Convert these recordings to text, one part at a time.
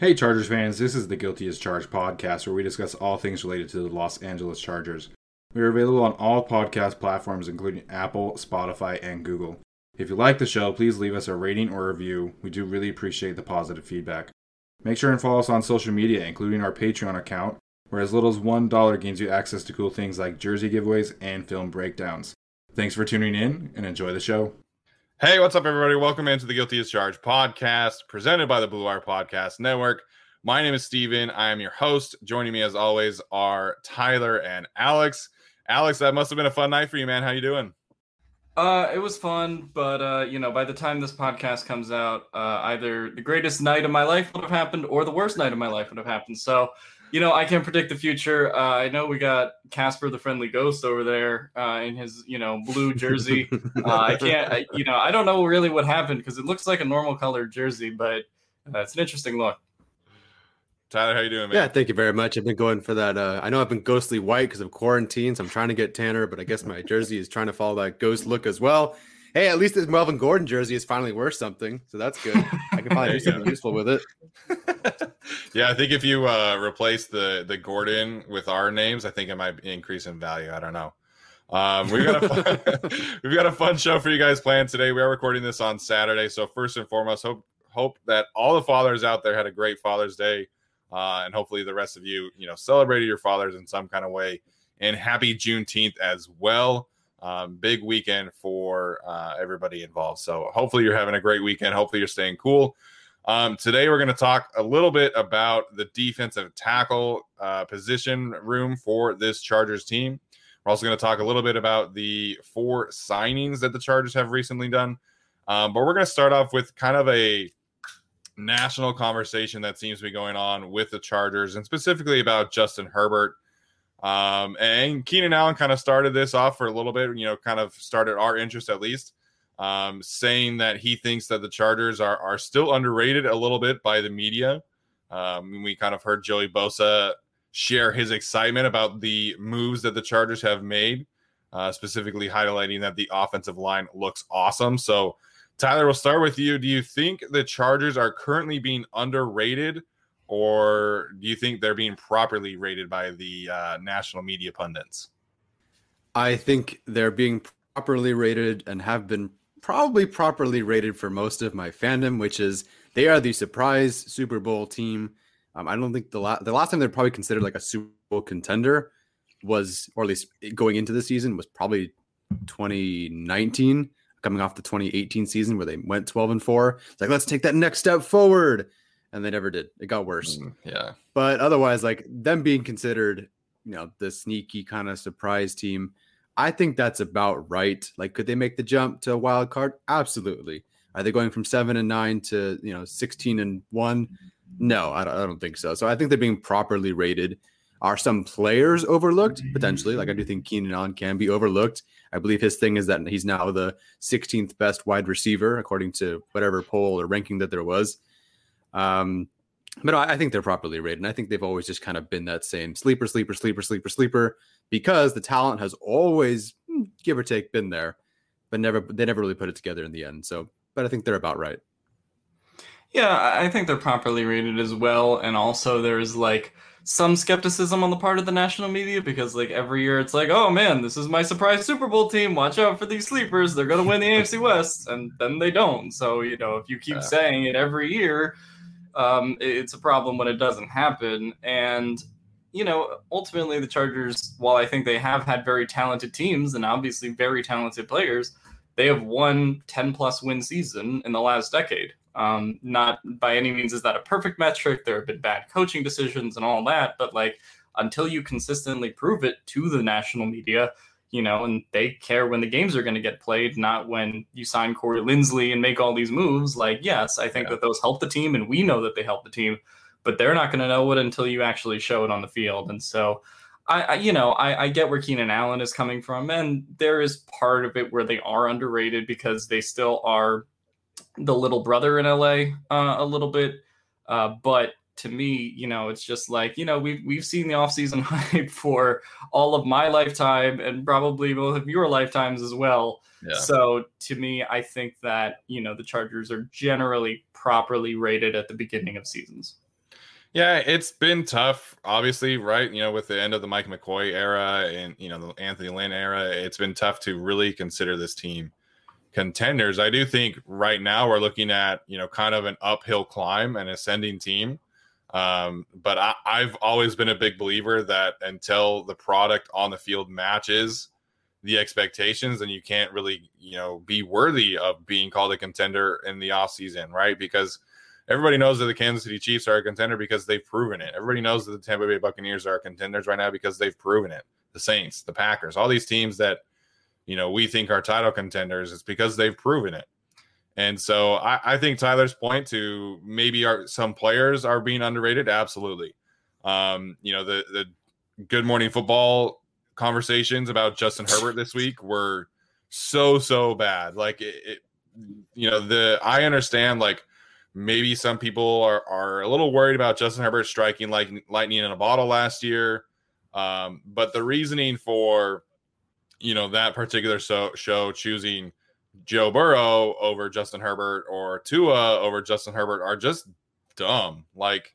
Hey, Chargers fans, this is the Guilty as Charged podcast where we discuss all things related to the Los Angeles Chargers. We are available on all podcast platforms, including Apple, Spotify, and Google. If you like the show, please leave us a rating or review. We do really appreciate the positive feedback. Make sure and follow us on social media, including our Patreon account, where as little as $1 gains you access to cool things like jersey giveaways and film breakdowns. Thanks for tuning in and enjoy the show. Hey, what's up, everybody? Welcome into the Guilty as Charged podcast, presented by the Blue Wire Podcast Network. My name is Steven. I am your host. Joining me, as always, are Tyler and Alex. Alex, that must have been a fun night for you, man. How you doing? Uh, it was fun, but uh, you know, by the time this podcast comes out, uh, either the greatest night of my life would have happened, or the worst night of my life would have happened. So, you know, I can't predict the future. Uh, I know we got Casper the Friendly Ghost over there uh, in his, you know, blue jersey. uh, I can't, I, you know, I don't know really what happened because it looks like a normal colored jersey, but uh, it's an interesting look. Tyler, how you doing, man? Yeah, thank you very much. I've been going for that. Uh, I know I've been ghostly white because of quarantine, so I'm trying to get tanner, but I guess my jersey is trying to follow that ghost look as well. Hey, at least this Melvin Gordon jersey is finally worth something, so that's good. I can probably do something useful with it. yeah, I think if you uh, replace the the Gordon with our names, I think it might increase in value. I don't know. Um, we've got a fun, we've got a fun show for you guys planned today. We are recording this on Saturday, so first and foremost, hope hope that all the fathers out there had a great Father's Day, uh, and hopefully the rest of you, you know, celebrated your fathers in some kind of way. And happy Juneteenth as well. Um, big weekend for uh, everybody involved. So hopefully you're having a great weekend. Hopefully you're staying cool. Um, today we're going to talk a little bit about the defensive tackle uh, position room for this Chargers team. We're also going to talk a little bit about the four signings that the Chargers have recently done. Um, but we're going to start off with kind of a national conversation that seems to be going on with the Chargers and specifically about Justin Herbert. Um, and Keenan Allen kind of started this off for a little bit, you know, kind of started our interest at least, um, saying that he thinks that the Chargers are, are still underrated a little bit by the media. Um, we kind of heard Joey Bosa share his excitement about the moves that the Chargers have made, uh, specifically highlighting that the offensive line looks awesome. So, Tyler, we'll start with you. Do you think the Chargers are currently being underrated? Or do you think they're being properly rated by the uh, national media pundits? I think they're being properly rated and have been probably properly rated for most of my fandom, which is they are the surprise Super Bowl team. Um, I don't think the last the last time they're probably considered like a Super Bowl contender was, or at least going into the season, was probably 2019, coming off the 2018 season where they went 12 and four. It's like let's take that next step forward and they never did. It got worse. Mm, yeah. But otherwise, like them being considered, you know, the sneaky kind of surprise team, I think that's about right. Like, could they make the jump to a wild card? Absolutely. Are they going from seven and nine to you know sixteen and one? No, I don't, I don't think so. So I think they're being properly rated. Are some players overlooked potentially? Like I do think Keenan Allen can be overlooked. I believe his thing is that he's now the 16th best wide receiver according to whatever poll or ranking that there was. Um, but I think they're properly rated. And I think they've always just kind of been that same sleeper, sleeper, sleeper, sleeper, sleeper, because the talent has always, hmm, give or take, been there, but never they never really put it together in the end. So, but I think they're about right. Yeah, I think they're properly rated as well. And also, there's like some skepticism on the part of the national media because, like, every year it's like, oh man, this is my surprise Super Bowl team. Watch out for these sleepers. They're going to win the AFC West. And then they don't. So, you know, if you keep saying it every year, um, it's a problem when it doesn't happen. And, you know, ultimately, the Chargers, while I think they have had very talented teams and obviously very talented players, they have won 10 plus win season in the last decade. Um, not by any means is that a perfect metric. There have been bad coaching decisions and all that, but like until you consistently prove it to the national media, you know, and they care when the games are going to get played, not when you sign Corey Linsley and make all these moves. Like, yes, I think yeah. that those help the team, and we know that they help the team, but they're not going to know it until you actually show it on the field. And so, I, I you know, I, I, get where Keenan Allen is coming from, and there is part of it where they are underrated because they still are the little brother in LA uh, a little bit. Uh, but to me, you know, it's just like, you know, we've we've seen the offseason hype for all of my lifetime and probably both of your lifetimes as well. Yeah. So to me, I think that, you know, the Chargers are generally properly rated at the beginning of seasons. Yeah, it's been tough, obviously, right? You know, with the end of the Mike McCoy era and you know the Anthony Lynn era, it's been tough to really consider this team contenders. I do think right now we're looking at you know kind of an uphill climb, an ascending team. Um, but I, I've always been a big believer that until the product on the field matches the expectations, then you can't really you know be worthy of being called a contender in the offseason, right? Because everybody knows that the Kansas City Chiefs are a contender because they've proven it. Everybody knows that the Tampa Bay Buccaneers are contenders right now because they've proven it. The Saints, the Packers, all these teams that you know, we think are title contenders. It's because they've proven it. And so I, I think Tyler's point to maybe our, some players are being underrated. Absolutely. Um, you know, the, the good morning football conversations about Justin Herbert this week were so, so bad. Like it, it you know, the, I understand like maybe some people are, are a little worried about Justin Herbert striking like lightning in a bottle last year. Um, but the reasoning for, you know that particular so, show choosing Joe Burrow over Justin Herbert or Tua over Justin Herbert are just dumb. Like,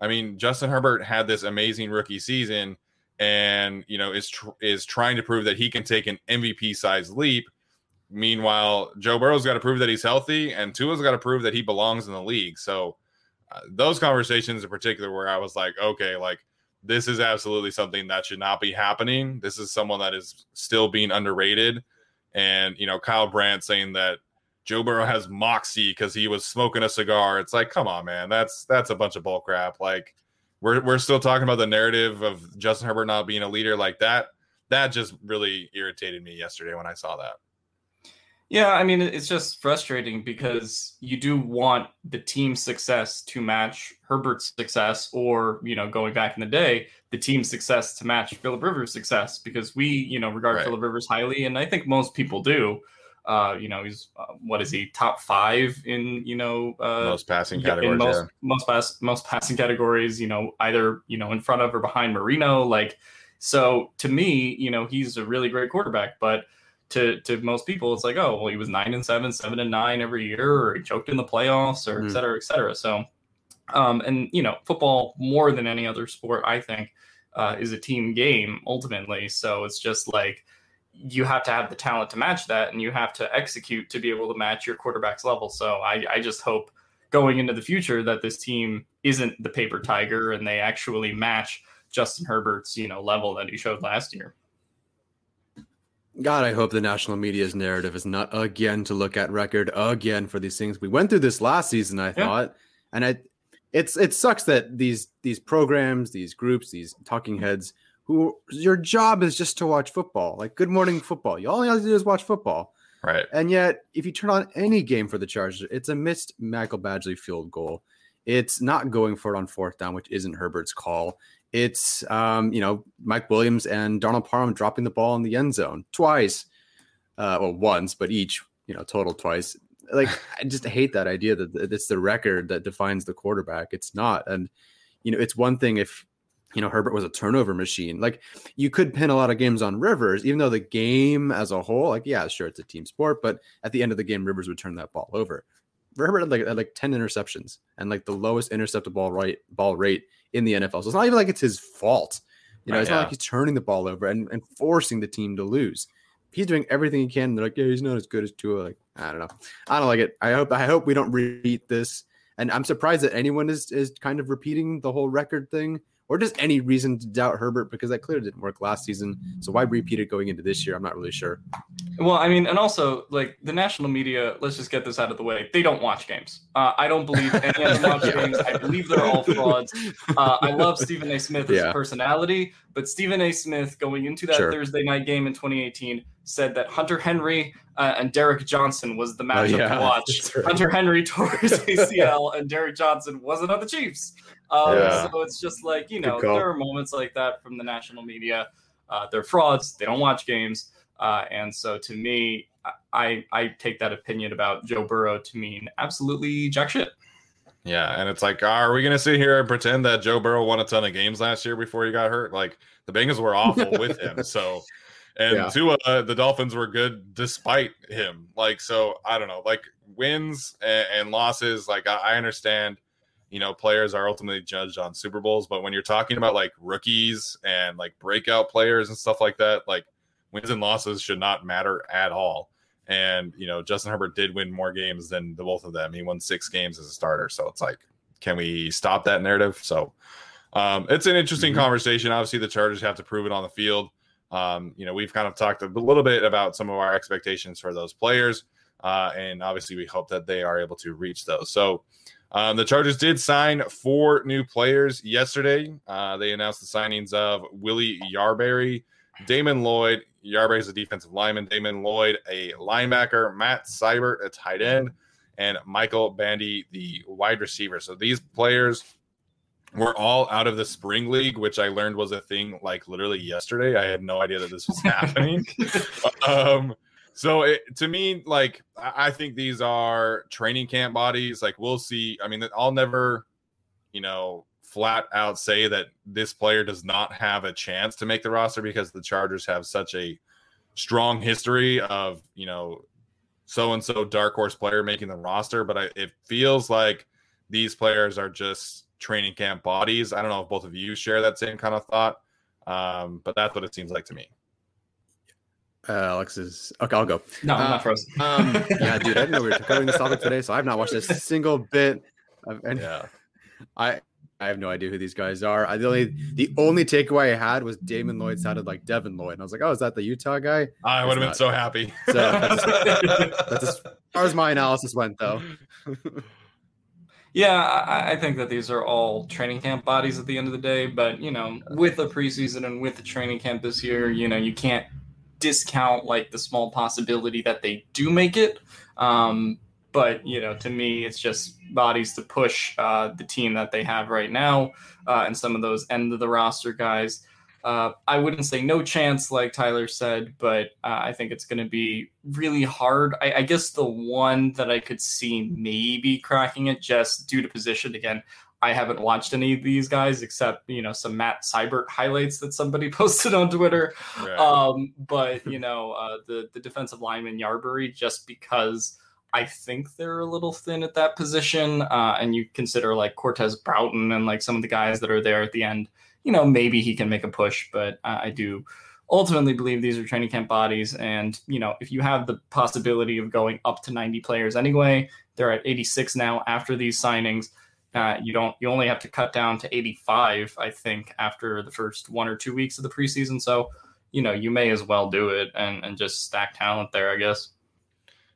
I mean, Justin Herbert had this amazing rookie season, and you know is tr- is trying to prove that he can take an MVP size leap. Meanwhile, Joe Burrow's got to prove that he's healthy, and Tua's got to prove that he belongs in the league. So, uh, those conversations in particular, where I was like, okay, like this is absolutely something that should not be happening. This is someone that is still being underrated. And, you know, Kyle Brandt saying that Joe Burrow has moxie because he was smoking a cigar. It's like, come on, man. That's that's a bunch of bull crap. Like we're we're still talking about the narrative of Justin Herbert not being a leader like that. That just really irritated me yesterday when I saw that. Yeah, I mean, it's just frustrating because you do want the team's success to match Herbert's success, or, you know, going back in the day, the team's success to match Philip Rivers' success because we, you know, regard right. Philip Rivers highly, and I think most people do. Uh, you know, he's uh, what is he top five in you know uh, most passing categories, most yeah. most pass most passing categories. You know, either you know in front of or behind Marino. Like, so to me, you know, he's a really great quarterback, but to to most people, it's like, oh, well, he was nine and seven, seven and nine every year, or he choked in the playoffs, or mm-hmm. et cetera, et cetera. So, um, and you know, football more than any other sport, I think, uh, is a team game ultimately. So it's just like you have to have the talent to match that, and you have to execute to be able to match your quarterback's level. So I, I just hope going into the future that this team isn't the paper tiger and they actually match Justin Herbert's you know level that he showed last year. God, I hope the national media's narrative is not again to look at record again for these things. We went through this last season, I thought, and I, it's it sucks that these these programs, these groups, these talking heads, who your job is just to watch football, like Good Morning Football. You all you have to do is watch football, right? And yet, if you turn on any game for the Chargers, it's a missed Michael Badgley field goal. It's not going for it on fourth down, which isn't Herbert's call. It's um, you know Mike Williams and Donald Parham dropping the ball in the end zone twice, uh, well once, but each you know total twice. like I just hate that idea that it's the record that defines the quarterback. It's not, and you know, it's one thing if you know Herbert was a turnover machine. Like you could pin a lot of games on Rivers, even though the game as a whole, like yeah, sure, it's a team sport, but at the end of the game, Rivers would turn that ball over. Herbert had like had like ten interceptions and like the lowest intercepted ball right ball rate in the NFL. So it's not even like it's his fault. You know, it's yeah. not like he's turning the ball over and, and forcing the team to lose. He's doing everything he can. They're like, yeah, he's not as good as Tua. Like, I don't know. I don't like it. I hope I hope we don't repeat this. And I'm surprised that anyone is is kind of repeating the whole record thing or just any reason to doubt Herbert because that clearly didn't work last season. So why repeat it going into this year? I'm not really sure. Well, I mean, and also like the national media. Let's just get this out of the way. They don't watch games. Uh, I don't believe any of them watch games. I believe they're all frauds. Uh, I love Stephen A. Smith as yeah. a personality, but Stephen A. Smith going into that sure. Thursday night game in 2018 said that Hunter Henry uh, and Derrick Johnson was the matchup oh, yeah. to watch. Right. Hunter Henry tore his ACL, and Derrick Johnson wasn't on the Chiefs. Um, yeah. So it's just like you know, there are moments like that from the national media. Uh, they're frauds. They don't watch games, uh, and so to me, I I take that opinion about Joe Burrow to mean absolutely jack shit. Yeah, and it's like, are we going to sit here and pretend that Joe Burrow won a ton of games last year before he got hurt? Like the Bengals were awful with him, so and yeah. Tua, uh, the Dolphins were good despite him. Like, so I don't know, like wins and, and losses. Like, I, I, understand, you know, players are ultimately judged on Super Bowls, but when you're talking about like rookies and like breakout players and stuff like that, like wins and losses should not matter at all. And you know, Justin Herbert did win more games than the both of them. He won six games as a starter, so it's like, can we stop that narrative? So. Um, it's an interesting mm-hmm. conversation. Obviously, the Chargers have to prove it on the field. Um, you know, we've kind of talked a little bit about some of our expectations for those players, uh, and obviously we hope that they are able to reach those. So, um, the Chargers did sign four new players yesterday. Uh, they announced the signings of Willie Yarbary, Damon Lloyd. Yarbary is a defensive lineman. Damon Lloyd, a linebacker. Matt Seibert, a tight end, and Michael Bandy, the wide receiver. So these players we're all out of the spring league, which I learned was a thing like literally yesterday. I had no idea that this was happening. um, so it, to me, like I think these are training camp bodies. Like we'll see. I mean, I'll never, you know, flat out say that this player does not have a chance to make the roster because the Chargers have such a strong history of you know so and so dark horse player making the roster. But I, it feels like these players are just training camp bodies. I don't know if both of you share that same kind of thought, um, but that's what it seems like to me. Uh, Alex is okay. I'll go. No, I'm uh, not frozen. Um, yeah, dude, I didn't know we were covering this topic today, so I've not watched a single bit of any. Yeah, I I have no idea who these guys are. I the only the only takeaway I had was Damon Lloyd sounded like Devin Lloyd, and I was like, oh, is that the Utah guy? I would have been so happy. So that's, that's as far as my analysis went, though. Yeah, I, I, think that these are all training camp bodies at the end of the day. But you know, with the preseason and with the training camp this year, you know, you can't discount like the small possibility that they do make it. Um, but you know, to me, it's just bodies to push uh, the team that they have right now, uh, and some of those end of the roster guys. Uh, I wouldn't say no chance, like Tyler said, but uh, I think it's going to be really hard. I, I, guess the one that I could see maybe cracking it just due to position again. I haven't watched any of these guys except you know some Matt Seibert highlights that somebody posted on Twitter. Right. Um, but you know uh, the the defensive lineman Yarbary just because. I think they're a little thin at that position, uh, and you consider like Cortez Broughton and like some of the guys that are there at the end you know, maybe he can make a push, but I do ultimately believe these are training camp bodies. And, you know, if you have the possibility of going up to 90 players anyway, they're at 86 now after these signings. Uh, you don't, you only have to cut down to 85, I think, after the first one or two weeks of the preseason. So, you know, you may as well do it and, and just stack talent there, I guess.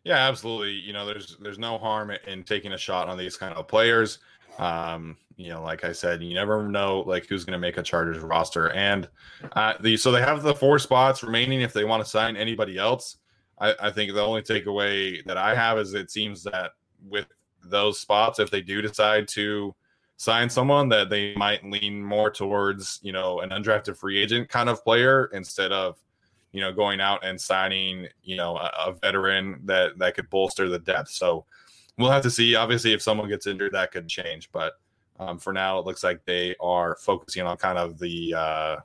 Yeah, absolutely. You know, there's there's no harm in taking a shot on these kind of players. Um, you know, like I said, you never know like who's going to make a Chargers roster, and uh, the so they have the four spots remaining if they want to sign anybody else. I, I think the only takeaway that I have is it seems that with those spots, if they do decide to sign someone, that they might lean more towards you know an undrafted free agent kind of player instead of you know, going out and signing, you know, a, a veteran that that could bolster the depth. So we'll have to see. Obviously, if someone gets injured, that could change. But um, for now, it looks like they are focusing on kind of the uh,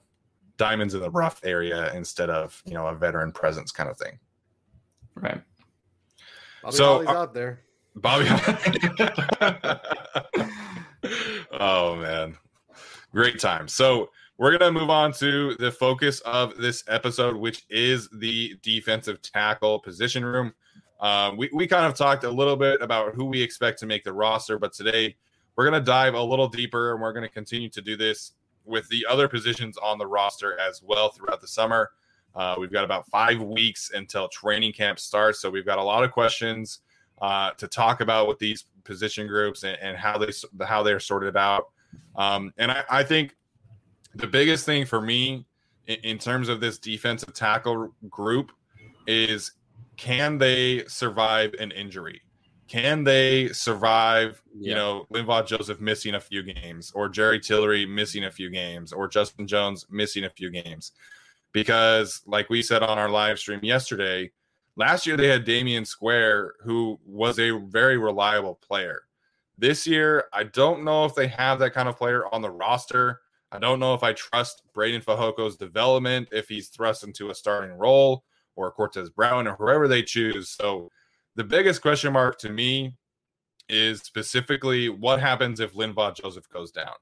diamonds in the rough area instead of you know a veteran presence kind of thing. Right. Bobby So, Holly's uh, out there. Bobby. oh man, great time. So we're gonna move on to the focus of this episode, which is the defensive tackle position room. Uh, we we kind of talked a little bit about who we expect to make the roster, but today we're gonna dive a little deeper, and we're gonna continue to do this with the other positions on the roster as well throughout the summer. Uh, we've got about five weeks until training camp starts, so we've got a lot of questions uh, to talk about with these position groups and, and how they how they're sorted out. Um, and I, I think the biggest thing for me in, in terms of this defensive tackle group is can they survive an injury? Can they survive, you Yeah. know, Linval Joseph missing a few games, or Jerry Tillery missing a few games, or Justin Jones missing a few games? Because, like we said on our live stream yesterday, last year they had Damion Square, who was a very reliable player. This year, I don't know if they have that kind of player on the roster. I don't know if I trust Breiden Fehoko's development if he's thrust into a starting role or Cortez Broughton or whoever they choose. So the biggest question mark to me is specifically what happens if Linval Joseph goes down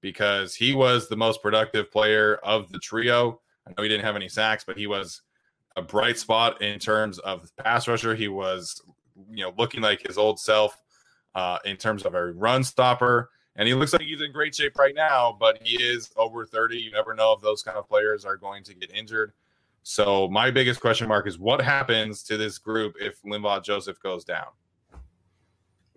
because he was the most productive player of the trio. I know he didn't have any sacks, but he was a bright spot in terms of pass rusher. He was, you know, looking like his old self uh, in terms of a run stopper. And he looks like he's in great shape right now, but he is over 30. You never know if those kind of players are going to get injured. So my biggest question mark is what happens to this group if Linval Joseph goes down?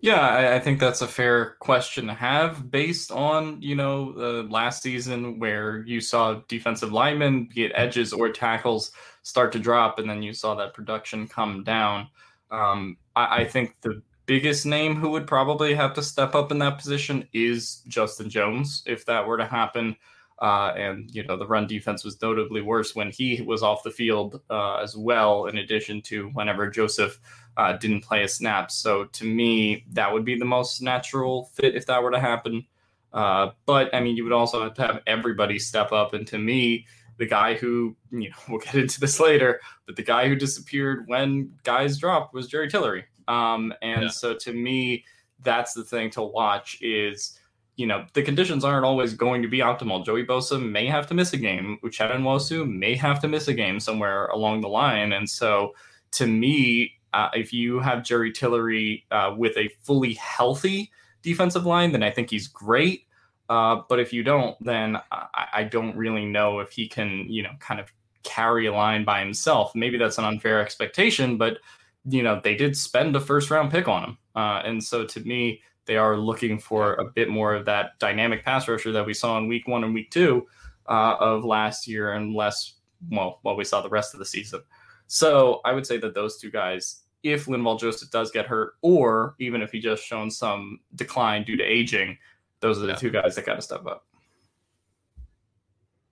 Yeah, I, I think that's a fair question to have based on, you know, uh, last season where you saw defensive linemen, be it edges or tackles, start to drop, and then you saw that production come down. Um, I, I think the biggest name who would probably have to step up in that position is Justin Jones, if that were to happen. Uh, and, you know, the run defense was notably worse when he was off the field uh, as well, in addition to whenever Joseph uh, didn't play a snap. So to me, that would be the most natural fit if that were to happen. Uh, but I mean, you would also have to have everybody step up. And to me, the guy who, you know, we'll get into this later, but the guy who disappeared when guys dropped was Jerry Tillery. Um, and Yeah. so to me, that's the thing to watch is, you know, the conditions aren't always going to be optimal. Joey Bosa may have to miss a game. Uchenna Nwosu may have to miss a game somewhere along the line. And so to me, uh, if you have Jerry Tillery uh, with a fully healthy defensive line, then I think he's great. Uh, but if you don't, then I, I don't really know if he can, you know, kind of carry a line by himself. Maybe that's an unfair expectation, but you know they did spend a first round pick on him, uh, and so to me, they are looking for a bit more of that dynamic pass rusher that we saw in week one and week two uh, of last year, and less well what we saw the rest of the season. So I would say that those two guys, if Linval Joseph does get hurt, or even if he just shown some decline due to aging, those are the Yeah. two guys that got to step up.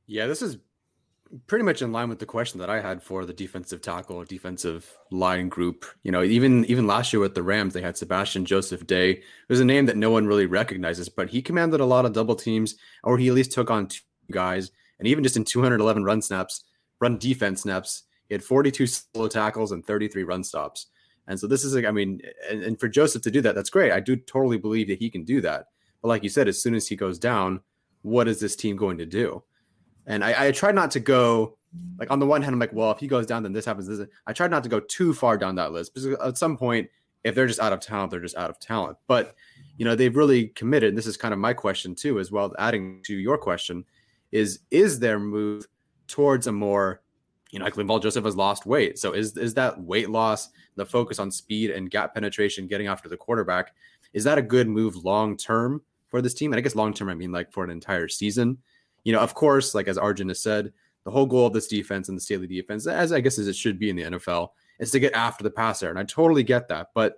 Yeah, this is pretty much in line with the question that I had for the defensive tackle, defensive line group. You know, even even last year with the Rams, they had Sebastian Joseph Day. It was a name that no one really recognizes, but he commanded a lot of double teams, or he at least took on two guys. And even just in 211 run snaps, run defense snaps, he had 42 solo tackles and 33 run stops. And so this is like, I mean, and, and for Joseph to do that, that's great. I do totally believe that he can do that. But like you said, as soon as he goes down, what is this team going to do? And I, I try not to go like on the one hand, I'm like, well, if he goes down, then this happens. This I try not to go too far down that list because at some point, if they're just out of talent, they're just out of talent. But you know, they've really committed. And this is kind of my question too, as well. Adding to your question, is is their move towards a more, you know, like Linval Joseph has lost weight. So is is that weight loss, the focus on speed and gap penetration, getting after the quarterback, is that a good move long term for this team? And I guess long term, I mean like for an entire season. You know, of course, like as Arjun has said, the whole goal of this defense and the Staley defense, as I guess as it should be in the NFL, is to get after the passer. And I totally get that. But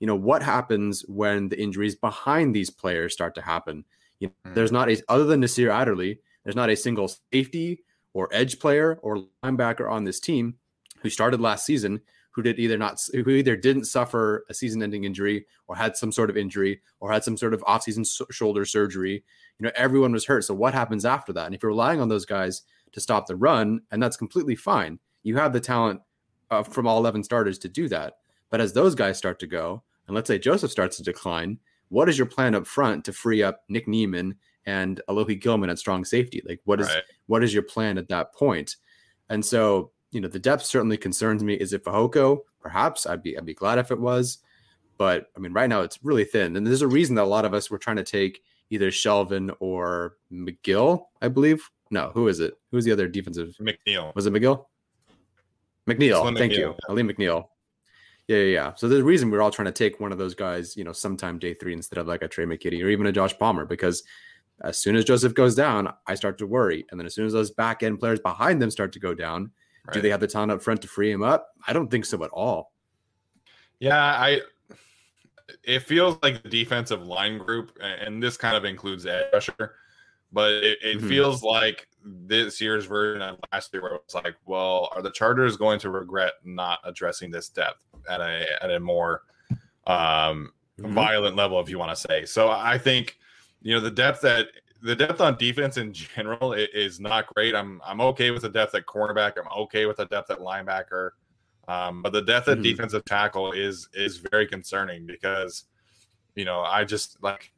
you know, what happens when the injuries behind these players start to happen? You know, Hmm. there's not a other than Nasir Adderley, there's not a single safety or edge player or linebacker on this team who started last season who did either not who either didn't suffer a season-ending injury or had some sort of injury or had some sort of off-season shoulder surgery. You know, everyone was hurt. So what happens after that? And if you're relying on those guys to stop the run, and that's completely fine, you have the talent uh, from all 11 starters to do that. But as those guys start to go, and let's say Joseph starts to decline, what is your plan up front to free up Nick Niemann and Alohi Gilman at strong safety? Like, what is right. what is your plan at that point? And so you know, the depth certainly concerns me. Is it Fehoko? Perhaps I'd be I'd be glad if it was, but I mean, right now it's really thin, and there's a reason that a lot of us were trying to take either Shelvin or McGill. I believe. No, who is it? Who's the other defensive? McNeill. Was it McGill? McNeill. Thank you, Alim McNeill. Yeah, yeah, yeah. So there's a reason we're all trying to take one of those guys, you know, sometime day three instead of like a Tre' McKitty or even a Josh Palmer, because as soon as Joseph goes down, I start to worry. And then as soon as those back end players behind them start to go down, Right. Do they have the talent up front to free him up? I don't think so at all. Yeah, I. It feels like the defensive line group, and this kind of includes edge rusher, but it, it mm-hmm. feels like this year's version of last year, where it's like, well, are the Chargers going to regret not addressing this depth at a at a more um, mm-hmm. violent level, if you want to say? So I think you know the depth that the depth on defense in general is not great. I'm I'm okay with the depth at cornerback. I'm okay with the depth at linebacker. Um, but the depth at mm-hmm. defensive tackle is is very concerning because you know I just like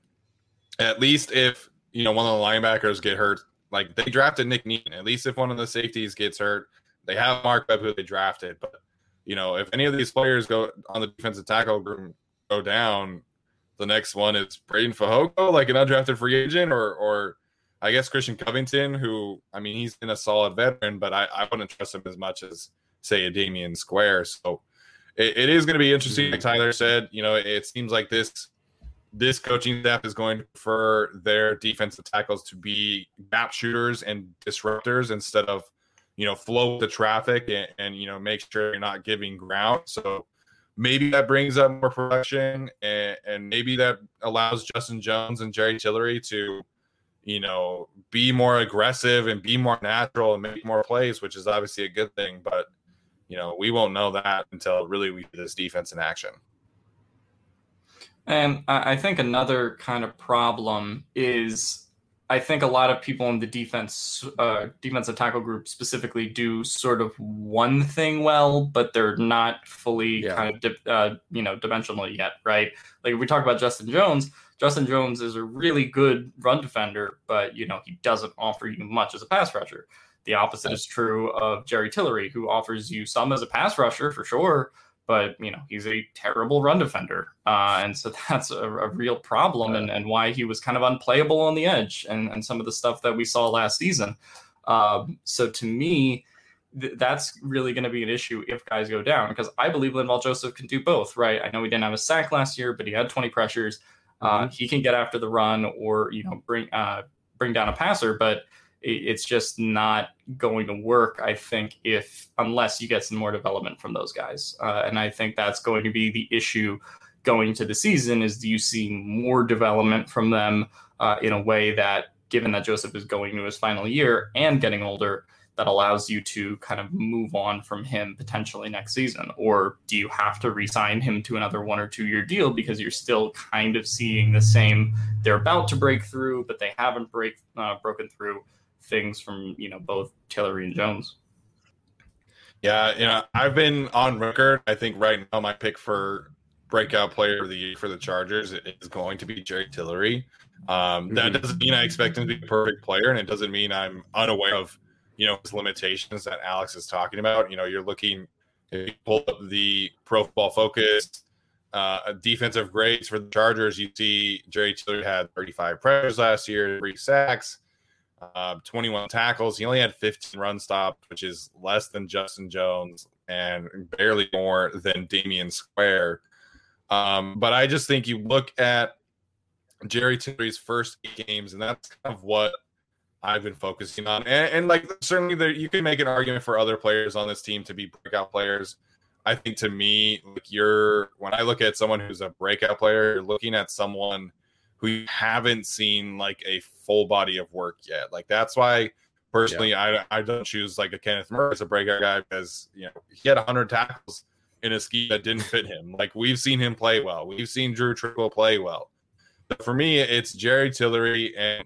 at least if you know one of the linebackers get hurt, like they drafted Nick Niemann. At least if one of the safeties gets hurt, they have Mark Webb who they drafted. But you know if any of these players go on the defensive tackle group go down, the next one is Breiden Fehoko, like an undrafted free agent, or or I guess Christian Covington, who I mean he's been a solid veteran, but I, I wouldn't trust him as much as say a Damion Square. So it, it is going to be interesting. Like Tyler said, you know, it seems like this this coaching staff is going to prefer their defensive tackles to be gap shooters and disruptors instead of you know flow the traffic and, and you know make sure you're not giving ground. So maybe that brings up more production and, and maybe that allows Justin Jones and Jerry Tillery to, you know, be more aggressive and be more natural and make more plays, which is obviously a good thing. But, you know, we won't know that until really we see this defense in action. And I think another kind of problem is I think a lot of people in the defense, uh, defensive tackle group specifically, do sort of one thing well, but they're not fully yeah. kind of, di- uh, you know, dimensional yet, right? Like if we talk about Justin Jones, Justin Jones is a really good run defender, but you know he doesn't offer you much as a pass rusher. The opposite is true of Jerry Tillery, who offers you some as a pass rusher for sure, but you know he's a terrible run defender, uh, and so that's a, a real problem, and, and why he was kind of unplayable on the edge, and, and some of the stuff that we saw last season. Um, so to me, th- that's really going to be an issue if guys go down, because I believe Linval Joseph can do both. Right? I know he didn't have a sack last year, but he had 20 pressures. Uh, mm-hmm. He can get after the run or you know bring uh, bring down a passer, but it's just not going to work i think if unless you get some more development from those guys. Uh, and i think that's going to be the issue going to the season is do you see more development from them uh, in a way that given that joseph is going to his final year and getting older that allows you to kind of move on from him potentially next season? Or do you have to re-sign him to another one or two year deal because you're still kind of seeing the same they're about to break through but they haven't break uh, broken through things from you know both Tillery and Jones. Yeah, you know, I've been on record. I think right now my pick for breakout player of the year for the Chargers is going to be Jerry Tillery. Um, that mm-hmm. doesn't mean I expect him to be a perfect player, and it doesn't mean I'm unaware of you know his limitations that Alex is talking about. You know, you're looking if you pull up the Pro Football Focus uh, defensive grades for the Chargers. You see Jerry Tillery had 35 pressures last year, three sacks uh, 21 tackles. He only had 15 run stops, which is less than Justin Jones and barely more than Damion Square. Um, but I just think you look at Jerry Tillery's first games, and that's kind of what I've been focusing on. And, and like certainly there, you can make an argument for other players on this team to be breakout players. I think to me, like you're when I look at someone who's a breakout player, you're looking at someone – who you haven't seen like a full body of work yet. Like that's why Personally, yeah. I I don't choose like a Kenneth Murray as a breakout guy because you know he had 100 tackles in a scheme that didn't fit him. Like we've seen him play well, we've seen Drue Tranquill play well. But for me, it's Jerry Tillery, and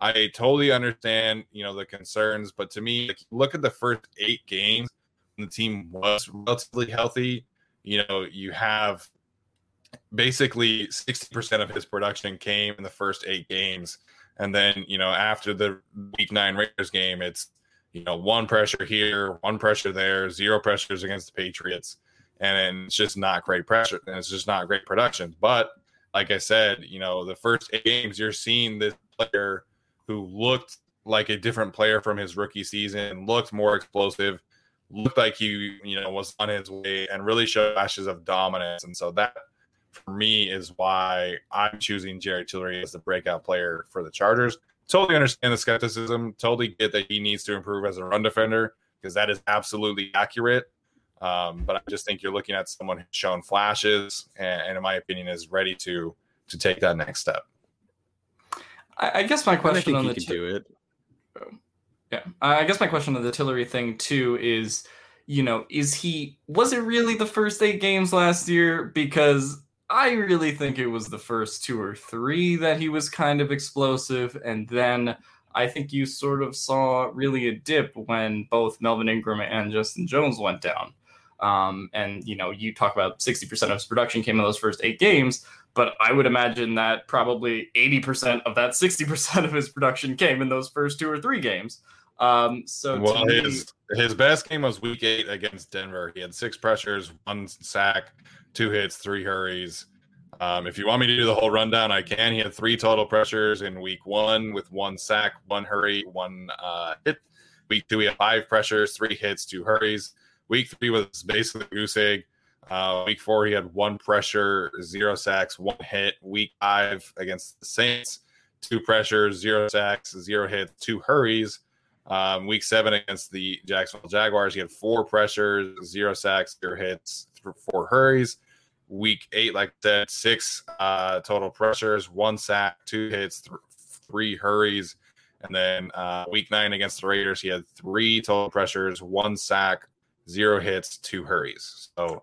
I totally understand you know the concerns. But to me, like, look at the first eight games, the team was relatively healthy. You know, you have basically 60% of his production came in the first eight games. And then, you know, after the week nine Raiders game, it's, you know, one pressure here, one pressure there, zero pressures against the Patriots. And it's just not great pressure. And it's just not great production. But like I said, you know, the first eight games, you're seeing this player who looked like a different player from his rookie season, looked more explosive, looked like he, you know, was on his way and really showed flashes of dominance. And so that for me is why I'm choosing Jerry Tillery as the breakout player for the Chargers. Totally understand the skepticism. Totally get that he needs to improve as a run defender because that is absolutely accurate. Um, but I just think you're looking at someone who's shown flashes and, and, in my opinion, is ready to to take that next step. I, I guess my question on the t- do it. Yeah, I guess my question on the Tillery thing too is, you know, is he was it really the first eight games last year? Because I really think it was the first two or three that he was kind of explosive. And then I think you sort of saw really a dip when both Melvin Ingram and Justin Jones went down. Um, and, you know, you talk about 60% of his production came in those first eight games, but I would imagine that probably 80% of that 60% of his production came in those first two or three games. Um, so well, his me, his best game was week eight against Denver. He had six pressures, one sack, two hits, three hurries. Um, if you want me to do the whole rundown, I can. He had three total pressures in week one with one sack, one hurry, one uh, hit. Week two, he had five pressures, three hits, two hurries. Week three was basically goose egg. Uh, week four, he had one pressure, zero sacks, one hit. Week five against the Saints, two pressures, zero sacks, zero hits, two hurries. Um, week seven against the Jacksonville Jaguars, he had four pressures, zero sacks, zero hits, four hurries. Week eight, like that, six uh, total pressures, one sack, two hits, th- three hurries. And then uh, week nine against the Raiders, he had three total pressures, one sack, zero hits, two hurries. So,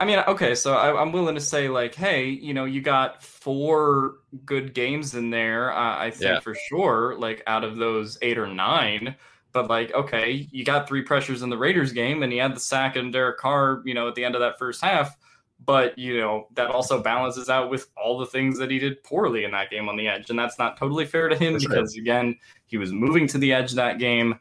I mean, okay, so I, am willing to say, like, hey, you know, you got four good games in there. Uh, I think yeah. for sure, like, out of those eight or nine. But like, okay, you got three pressures in the Raiders game, and he had the sack and Derek Carr, you know, at the end of that first half but you know that also balances out with all the things that he did poorly in that game on the edge and that's not totally fair to him because again he was moving to the edge that game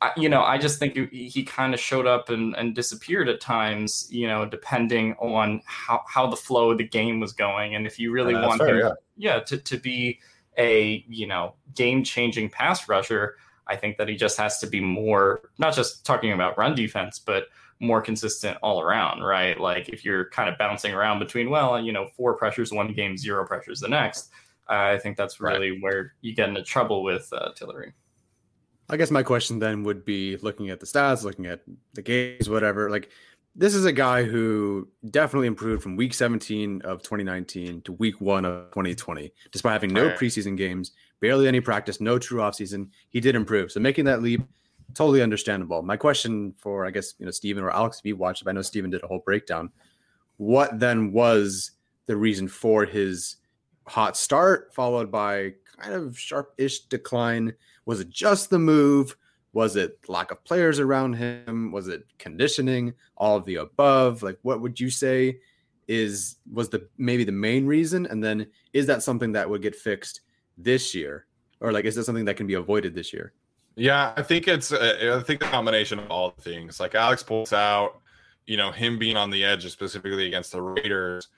I, you know i just think he, he kind of showed up and, and disappeared at times you know depending on how, how the flow of the game was going and if you really yeah, want fair, him yeah. yeah to, to be a you know game changing pass rusher i think that he just has to be more not just talking about run defense but more consistent all around, right? Like if you're kind of bouncing around between, well, you know, four pressures one game, zero pressures the next, I think that's really right. where you get into trouble with uh, Tillery. I guess my question then would be looking at the stats, looking at the games, whatever. Like, this is a guy who definitely improved from week 17 of 2019 to week one of 2020, despite having no right. preseason games, barely any practice, no true offseason. He did improve. So making that leap totally understandable. My question for, I guess, you know, Stephen or Alex, if you watched, I know Stephen did a whole breakdown. What then was the reason for his hot start, followed by kind of sharp-ish decline? Was it just the move? Was it lack of players around him? Was it conditioning? All of the above? Like, what would you say is was the maybe the main reason? And then is that something that would get fixed this year, or like is that something that can be avoided this year? Yeah, I think it's uh, I think the combination of all the things. Like Alex points out, you know, him being on the edge, specifically against the Raiders.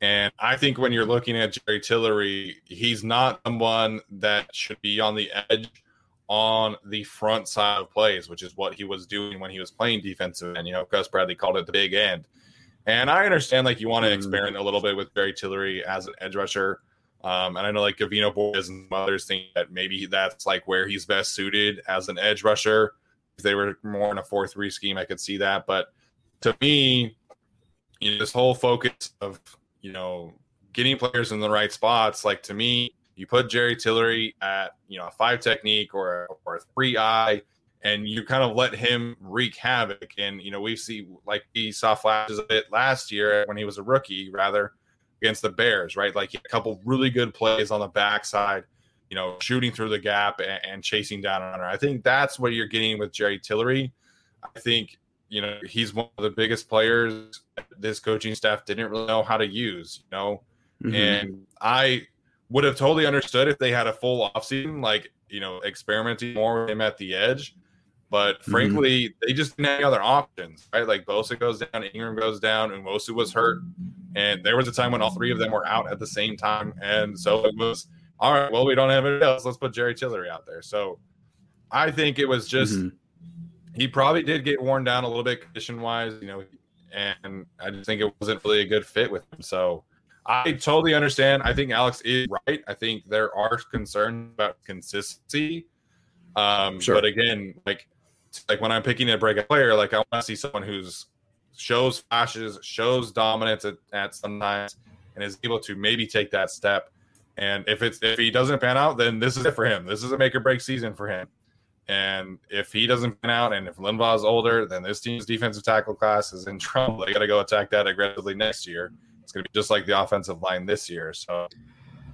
And I think when you're looking at Jerry Tillery, he's not someone that should be on the edge on the front side of plays, which is what he was doing when he was playing defensive. And you know, Gus Bradley called it the big end. And I understand like you want to mm. experiment a little bit with Jerry Tillery as an edge rusher. Um, and I know like Gavino Borquez and others think that maybe that's like where he's best suited as an edge rusher. If they were more in a 4 3 scheme, I could see that. But to me, you know, this whole focus of, you know, getting players in the right spots, like to me, you put Jerry Tillery at you know a five technique or or a three eye, and you kind of let him wreak havoc. And you know we see like we saw flashes of it last year when he was a rookie, rather against the Bears, right? Like a couple really good plays on the backside, you know, shooting through the gap and, and chasing down a runner. I think that's what you're getting with Jerry Tillery. I think you know he's one of the biggest players this coaching staff didn't really know how to use. You know, mm-hmm. and I would have totally understood if they had a full offseason, like, you know, experimenting more with him at the edge. But mm-hmm. frankly, mm-hmm. they just didn't have any other options, right? Like Bosa goes down, Ingram goes down, Nwosu was hurt. And there was a time when all three of them were out at the same time. And so it was, all right, well, we don't have anything else. Let's put Jerry Tillery out there. So I think it was just, mm-hmm. he probably did get worn down a little bit condition wise, you know, and I just think it wasn't really a good fit with him. So I totally understand. I think Alex is right. I think there are concerns about consistency. Um, sure. But again, like like when I'm picking a breakout player, like I want to see someone who's shows flashes, shows dominance at, at sometimes, and is able to maybe take that step. And if it's if he doesn't pan out, then this is it for him. This is a make or break season for him. And if he doesn't pan out, and if is older, then this team's defensive tackle class is in trouble. They got to go attack that aggressively next year. It's going to be just like the offensive line this year. So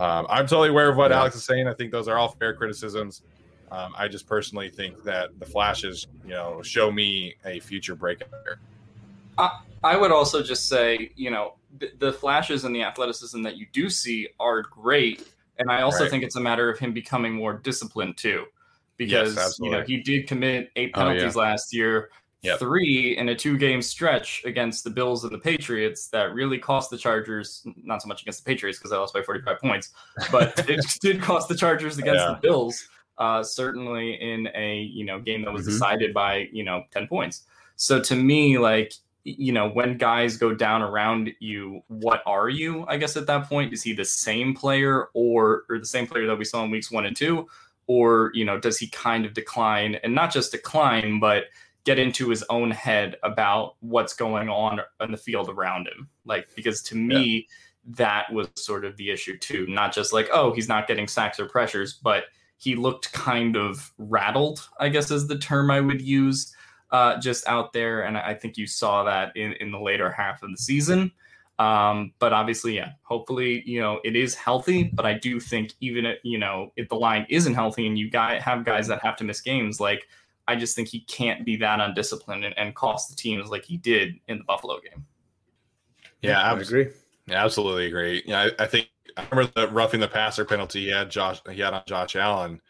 um, I'm totally aware of what yeah. Alex is saying. I think those are all fair criticisms. Um, I just personally think that the flashes, you know, show me a future breakout here. I, I would also just say, you know, the, the, flashes and the athleticism that you do see are great, and I also right. think it's a matter of him becoming more disciplined too, because yes, you know he did commit eight penalties oh, yeah. last year yep. three in a two game stretch against the Bills and the Patriots that really cost the Chargers, not so much against the Patriots because I lost by 45 points, but it did cost the Chargers against yeah. the Bills, uh, certainly in a, you know, game that was mm-hmm. decided by, you know, 10 points. So to me, like, you know, when guys go down around you, what are you? I guess at that point, is he the same player or or the same player that we saw in weeks one and two, or you know, does he kind of decline and not just decline, but get into his own head about what's going on in the field around him. Like, because to me, yeah. that was sort of the issue too. Not just like, oh, he's not getting sacks or pressures, but he looked kind of rattled, I guess is the term I would use, uh, just out there. And I think you saw that in, in the later half of the season. Um, but obviously, yeah, hopefully, you know, it is healthy. But I do think even if, you know, if the line isn't healthy and you guys have guys that have to miss games, like I just think he can't be that undisciplined and, and cost the teams like he did in the Buffalo game. Yeah, I agree. Yeah, absolutely agree. Yeah, I, I, think I remember the roughing the passer penalty he had Josh he had on Josh Allen,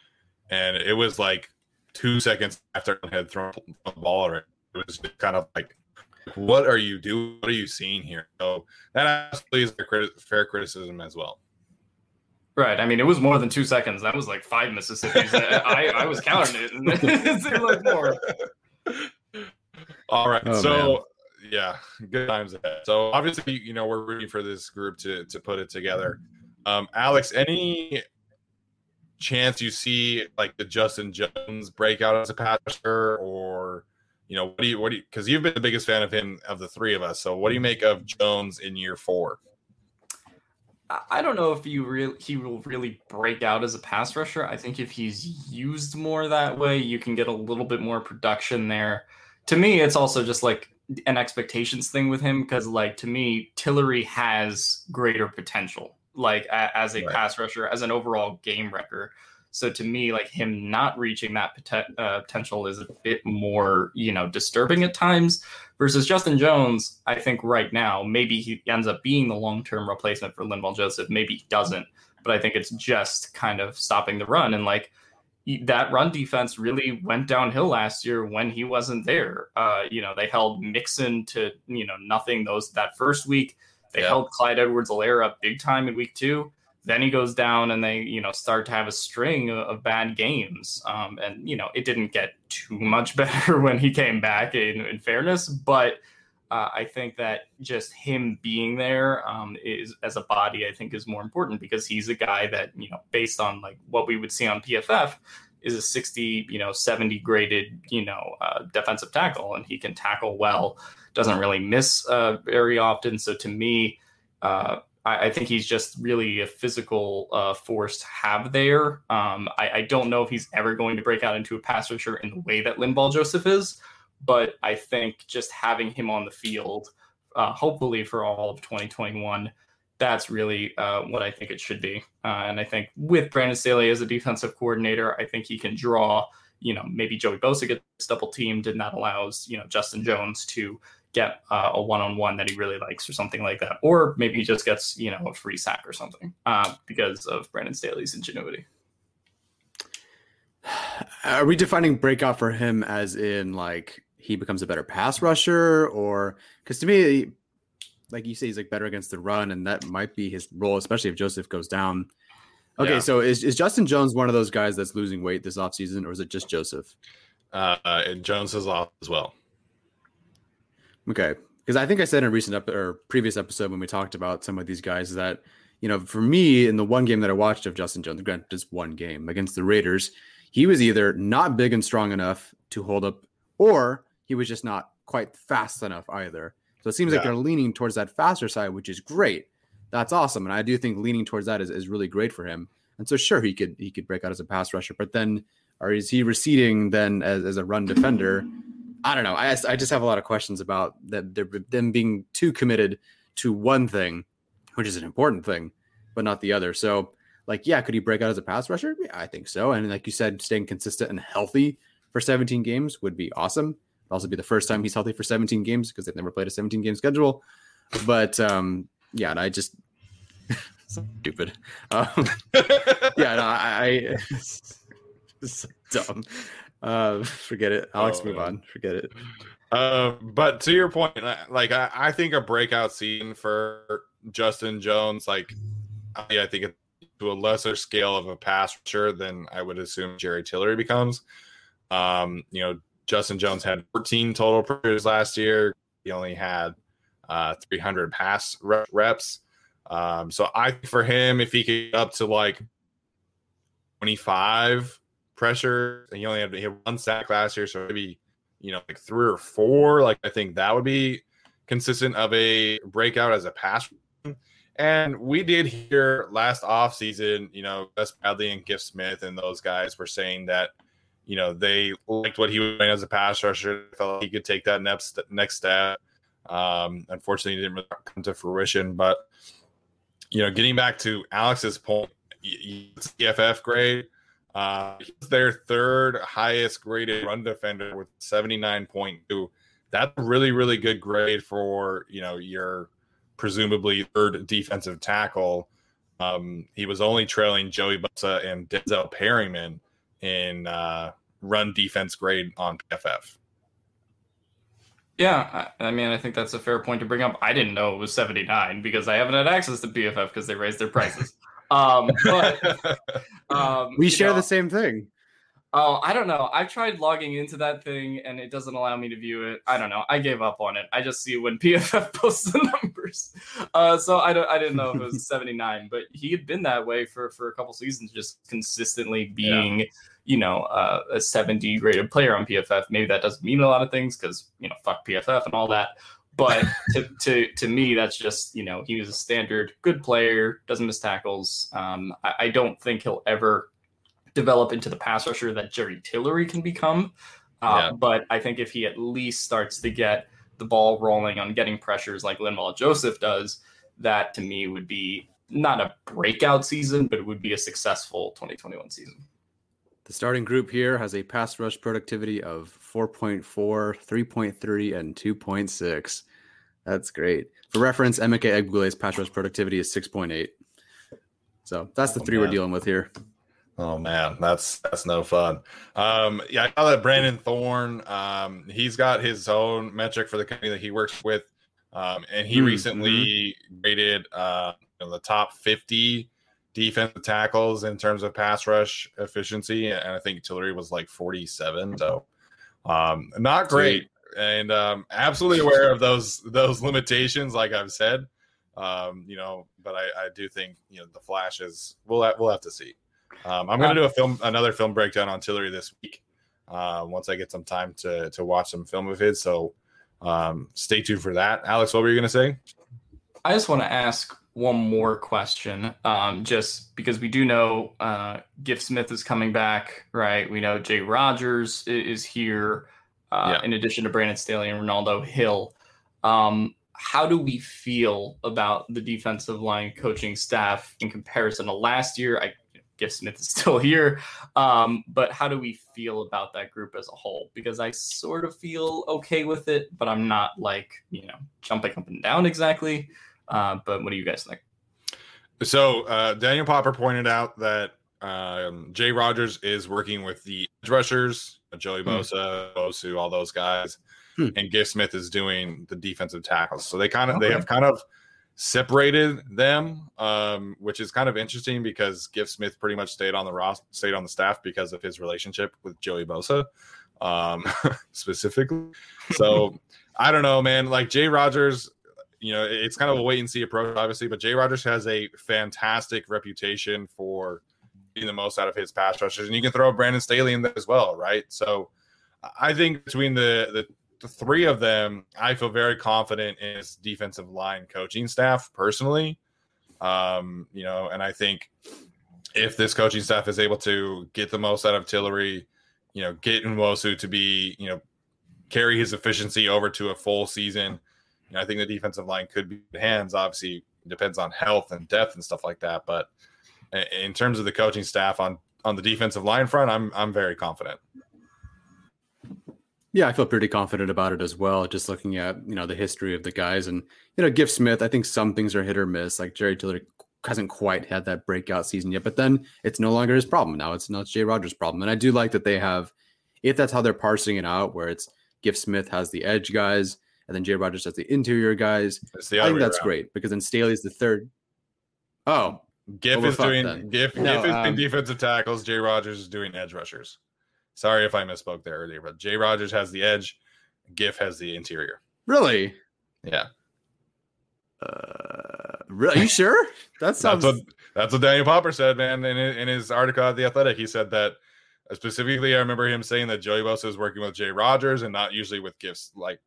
and it was like two seconds after he had thrown the ball already. It was kind of like, what are you doing? What are you seeing here? So that absolutely is a fair criticism as well. Right. I mean, it was more than two seconds. That was like five Mississippi's. I, I was counting it. And it seemed like more. All right. Oh, so, man. yeah, good times ahead. So, obviously, you know, we're rooting for this group to to put it together. Um, Alex, any chance you see like the Justin Jones breakout as a passer, or you know, what do you what do you because you've been the biggest fan of him of the three of us. So, what do you make of Jones in year four? I don't know if you really he will really break out as a pass rusher. I think if he's used more that way, you can get a little bit more production there. To me, it's also just like an expectations thing with him because, like, to me, Tillery has greater potential, like a, as a right. pass rusher, as an overall game wrecker. So to me, like him not reaching that pot- uh, potential is a bit more, you know, disturbing at times. Versus Justin Jones, I think right now maybe he ends up being the long-term replacement for Linval Joseph. Maybe he doesn't, but I think it's just kind of stopping the run and like that run defense really went downhill last year when he wasn't there. Uh, you know, they held Mixon to you know nothing those that first week. They yeah. held Clyde Edwards-Helaire up big time in week two. Then he goes down and they you know start to have a string of, of bad games. Um, and you know it didn't get too much better when he came back in, in fairness. But uh, i think that just him being there um, is as a body i think is more important because he's a guy that you know based on like what we would see on pff is a 60 you know 70 graded you know uh, defensive tackle and he can tackle well doesn't really miss uh, very often so to me uh, I, I think he's just really a physical uh, force to have there. Um, I, I, don't know if he's ever going to break out into a pass rusher in the way that Linval Joseph is, but I think just having him on the field, uh, hopefully for all of 2021, that's really uh, what I think it should be. Uh, and I think with Brandon Staley as a defensive coordinator, I think he can draw. You know, maybe Joey Bosa gets double teamed, and that allows you know Justin Jones to get uh, a one-on-one that he really likes or something like that. Or maybe he just gets you know a free sack or something uh, because of brandon staley's ingenuity. Are we defining breakout for him as in like he becomes a better pass rusher? Or because to me like you say he's like better against the run and that might be his role especially if joseph goes down. Okay yeah. so is, is justin jones one of those guys that's losing weight this offseason or is it just joseph? Uh, and jones is off as well Okay, because I think I said in a recent ep- or previous episode when we talked about some of these guys that you know, for me in the one game that I watched of Justin Jones, granted just one game against the Raiders, he was either not big and strong enough to hold up, or he was just not quite fast enough either. So it seems yeah. like they're leaning towards that faster side, which is great. That's awesome, and I do think leaning towards that is, is really great for him. And so sure, he could he could break out as a pass rusher, but then or is he receding then as, as a run defender? I don't know. I I just have a lot of questions about that them being too committed to one thing, which is an important thing, but not the other. So, like, yeah, could he break out as a pass rusher? Yeah, I think so. And like you said, staying consistent and healthy for 17 games would be awesome. It'd also be the first time he's healthy for 17 games because they've never played a 17 game schedule. But um, yeah, and I just stupid. Um, yeah, no, I, I so dumb. Uh, forget it. Alex, oh, move man. on. Forget it. Uh, but to your point, like I, I, think a breakout scene for Justin Jones, like I think it's to a lesser scale of a pass rusher than I would assume Jerry Tillery becomes. Um, you know, Justin Jones had 14 total pressures last year. He only had uh, 300 pass reps. Um, so I for him, if he could get up to like 25 pressure. And he only had, he had one sack last year, so maybe you know like three or four. Like I think that would be consistent of a breakout as a pass. And we did hear last offseason, you know, Gus Bradley and Giff Smith and those guys were saying that, you know, they liked what he was doing as a pass rusher, felt like he could take that next next step. Um, unfortunately, didn't really come to fruition. But you know, getting back to Alex's point, PFF grade, uh, he's their third highest graded run defender with 79.2. That's a really, really good grade for, you know, your presumably third defensive tackle. Um, he was only trailing Joey Bosa and Denzel Perryman in uh, run defense grade on PFF. Yeah, I, I mean, I think that's a fair point to bring up. I didn't know it was 79 because I haven't had access to PFF because they raised their prices. Um, but um, we share know, the same thing. Oh, I don't know. I've tried logging into that thing and it doesn't allow me to view it. I don't know. I gave up on it. I just see when PFF posts the numbers. Uh, so I don't. I didn't know if it was 79, but he had been that way for for a couple seasons, just consistently being. Yeah. You know, uh, a 70 graded player on PFF. Maybe that doesn't mean a lot of things because you know, fuck PFF and all that. But to, to to me, that's just you know he was a standard good player, doesn't miss tackles. Um, I, I, don't think he'll ever develop into the pass rusher that Jerry Tillery can become. Uh, yeah. But I think if he at least starts to get the ball rolling on getting pressures like Linval Joseph does, that to me would be not a breakout season, but it would be a successful 2021 season. The starting group here has a pass rush productivity of 4.4, 3.3, and 2.6. That's great. For reference, Emeka Egbule's pass rush productivity is 6.8. So that's the oh, three man. we're dealing with here. Oh man, that's that's no fun. Um, yeah, I know that Brandon Thorn, um, he's got his own metric for the company that he works with, um, and he mm-hmm. recently graded uh, the top 50 defensive tackles in terms of pass rush efficiency, and I think Tillery was like 47. So, um, not great and um, absolutely aware of those those limitations. Like I've said, um, you know, but I, I do think you know the flashes. We'll have, we'll have to see. Um, I'm going to do a film another film breakdown on Tillery this week. Uh, once I get some time to to watch some film of his, so um, stay tuned for that. Alex, what were you going to say? I just want to ask one more question, um, just because we do know uh, Giff Smith is coming back, right? We know Jay Rodgers is here, uh, yeah. in addition to Brandon Staley and Renaldo Hill. Um, how do we feel about the defensive line coaching staff in comparison to last year? I Giff Smith is still here, um, but how do we feel about that group as a whole? Because I sort of feel okay with it, but I'm not like you know jumping up and down exactly. Uh, but what do you guys think? So uh, Daniel Popper pointed out that um, Jay Rodgers is working with the edge rushers, Joey hmm. Bosa, hmm. Nwosu, all those guys, hmm. and Giff Smith is doing the defensive tackles. So they kind of okay. they have kind of separated them, um, which is kind of interesting because Giff Smith pretty much stayed on the roster, stayed on the staff because of his relationship with Joey Bosa, um, specifically. So I don't know, man. Like Jay Rodgers, you know, it's kind of a wait and see approach, obviously, but Jay Rodgers has a fantastic reputation for the most out of his pass rushers, and you can throw Brandon Staley in there as well, right? So, I think between the the, the three of them, I feel very confident in his defensive line coaching staff personally. Um, you know, and I think if this coaching staff is able to get the most out of Tillery, you know, get Nwosu to be, you know, carry his efficiency over to a full season you know, I think the defensive line could be hands. Obviously, depends on health and depth and stuff like that. But in terms of the coaching staff on on the defensive line front, I'm I'm very confident. Yeah, I feel pretty confident about it as well. Just looking at you know the history of the guys, and you know Giff Smith, I think some things are hit or miss. Like Jerry Tiller hasn't quite had that breakout season yet, but then it's no longer his problem. Now it's now it's Jay Rodgers' problem, and I do like that they have, if that's how they're parsing it out, where it's Giff Smith has the edge guys, and then Jay Rodgers has the interior guys. The I think that's around. great because then Staley's the third. Oh, Giff is doing then. Giff, no, Giff is um, doing defensive tackles. Jay Rodgers is doing edge rushers. Sorry if I misspoke there earlier, but Jay Rodgers has the edge. Giff has the interior. Really? Yeah. Uh, are you sure? That sounds. That's what, that's what Daniel Popper said, man. In, in his article at the Athletic, he said that specifically. I remember him saying that Joey Bosa is working with Jay Rodgers and not usually with gifts like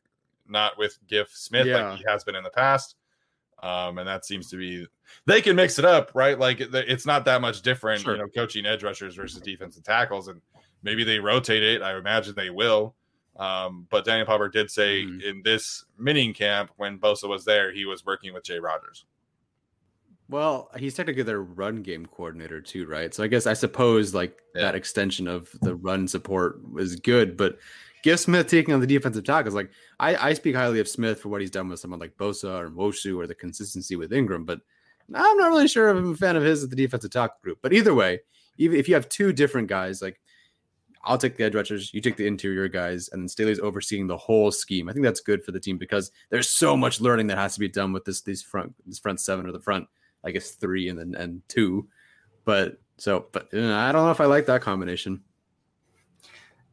not with Giff Smith yeah. like he has been in the past. Um, and that seems to be they can mix it up, right? Like it's not that much different, sure. you know, coaching edge rushers versus defensive tackles, and maybe they rotate it. I imagine they will. Um, but Daniel Popper did say mm-hmm. in this minicamp when Bosa was there, he was working with Jay Rodgers. Well, he's technically their run game coordinator too, right? So I guess I suppose like yeah. that extension of the run support was good, but Giff Smith taking on the defensive tackles. Like I, I speak highly of Smith for what he's done with someone like Bosa or Nwosu or the consistency with Ingram, but I'm not really sure if I'm a fan of his at the defensive tackle group. But either way, even if you have two different guys, like I'll take the edge rushers, you take the interior guys, and then Staley's overseeing the whole scheme. I think that's good for the team because there's so much learning that has to be done with this these front this front seven or the front, I guess three and then and two. But so, but uh, I don't know if I like that combination.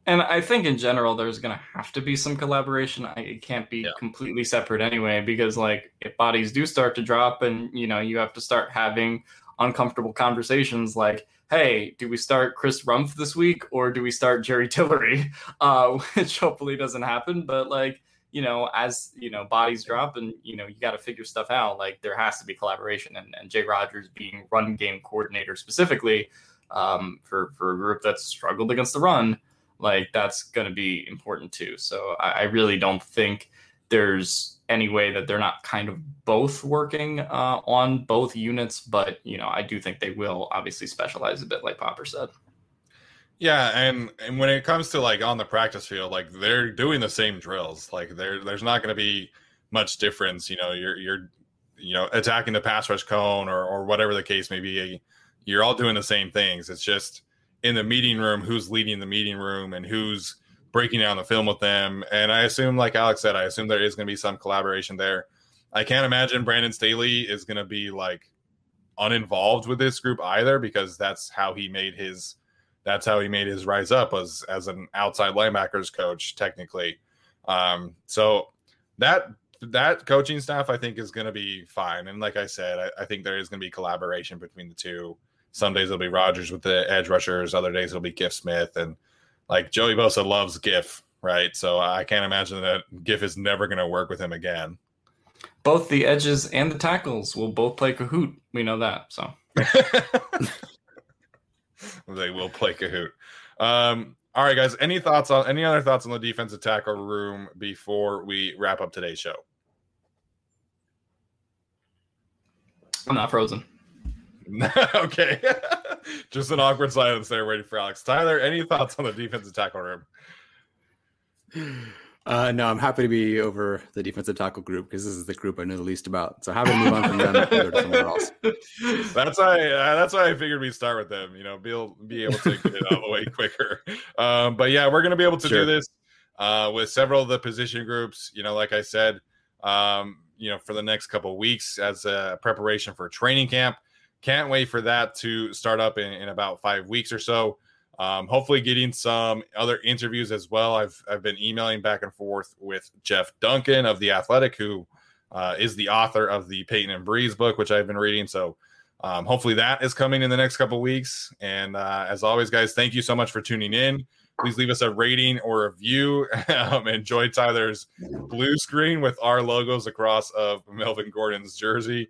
And I think in general, there's going to have to be some collaboration. I, it can't be yeah. completely separate anyway, because like if bodies do start to drop, and you know you have to start having uncomfortable conversations, like, "Hey, do we start Chris Rumph this week, or do we start Jerry Tillery?" Uh, which hopefully doesn't happen, but like you know, as you know, bodies drop, and you know you got to figure stuff out. Like there has to be collaboration, and, and Jay Rodgers being run game coordinator specifically um, for for a group that's struggled against the run like that's going to be important too. So I, I, really don't think there's any way that they're not kind of both working uh, on both units, but you know I do think they will obviously specialize a bit, like Popper said. Yeah, and and when it comes to like on the practice field, like they're doing the same drills. Like there, there's not going to be much difference. You know, you're you're you know attacking the pass rush cone or or whatever the case may be. You're all doing the same things. It's just in the meeting room who's leading the meeting room and who's breaking down the film with them. And I assume, like Alex said, I assume there is going to be some collaboration there. I can't imagine Brandon Staley is going to be like uninvolved with this group either because that's how he made his that's how he made his rise up as as an outside linebackers coach technically. Um, so that that coaching staff I think is going to be fine. And like I said, I, I think there is going to be collaboration between the two. Some days it'll be Rodgers with the edge rushers. Other days it'll be Giff Smith. And like Joey Bosa loves Giff, right? So I can't imagine that Giff is never going to work with him again. Both the edges and the tackles will both play Kahoot. We know that. So they will play Kahoot. Um, all right, guys. Any thoughts on any other thoughts on the defensive tackle room before we wrap up today's show? I'm not frozen. okay. Just an awkward silence there waiting for Alex. Tyler, any thoughts on the defensive tackle room? Uh, no, I'm happy to be over the defensive tackle group because this is the group I know the least about. So happy to move on from them go to somewhere else. That's why. Uh, that's why I figured we'd start with them. You know, be able, be able to get it out of the way quicker. Um, but yeah, we're gonna be able to sure. do this uh, with several of the position groups. You know, like I said, um, you know, for the next couple weeks as a preparation for training camp. Can't wait for that to start up in, in about five weeks or so. Um, hopefully, getting some other interviews as well. I've I've been emailing back and forth with Jeff Duncan of the Athletic, who uh, is the author of the Peyton and Brees book, which I've been reading. So um, hopefully that is coming in the next couple weeks. And uh, as always, guys, thank you so much for tuning in. Please leave us a rating or a review. um, enjoy Tyler's blue screen with our logos across of Melvin Gordon's jersey.